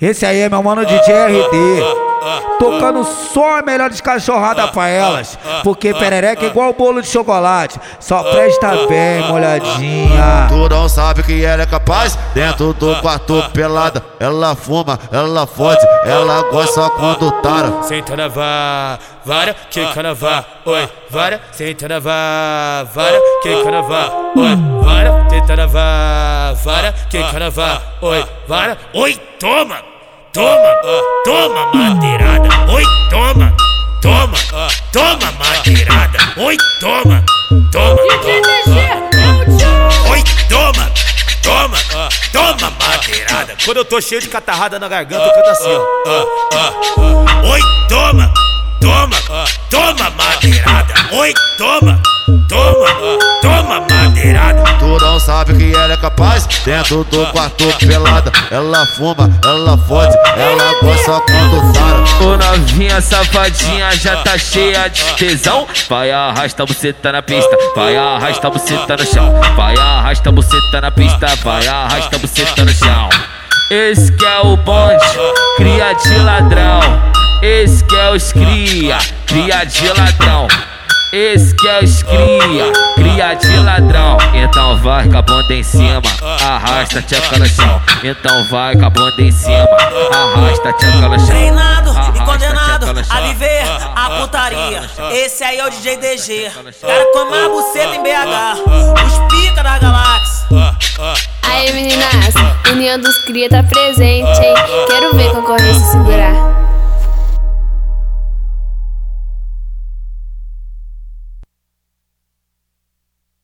Esse aí é meu mano DJ RD. Tocando só a melhor descachorrada pra elas. Porque perereca é igual bolo de chocolate. Só presta bem molhadinha. Tu não sabe que ela é capaz. Dentro do quarto pelada. Ela fuma, ela fode, ela gosta quando tara. Senta na vá, vara, quica na vá, oi, vara, senta na vá, vara, quica na vá, oi, vara, senta na vá, vara, quica na vá, oi, vara, oi, toma, toma, toma madeirada, oi, toma, toma, toma madeirada, oi, toma, toma, oi, toma, toma, toma madeirada. Quando eu tô cheio de catarrada na garganta, eu canto assim, ó. Oi, toma, toma, toma madeirada. Oi, toma, toma, toma madeirada. Tu não sabe que ela é capaz. Dentro do quarto pelada. Ela fuma, ela fode, ela gosta quando tara. Ô novinha safadinha já tá cheia de tesão Vai arrasta você tá na pista Vai arrasta você tá no chão Vai arrasta você tá na pista Vai arrasta você tá no chão Esse que é o bonde Cria de ladrão Esse que é os cria Cria de ladrão esse que é os cria, cria de ladrão. Então vai com a bunda em cima, arrasta, tcheca no chão. Então vai com a bunda em cima, arrasta, tcheca no chão. Treinado e condenado a viver a putaria. Esse aí é o DJ DG. Cara com a buceta em BH. Os pica da galáxia. Aí meninas, União dos Cria tá presente, hein? Quero ver concorrência segurar.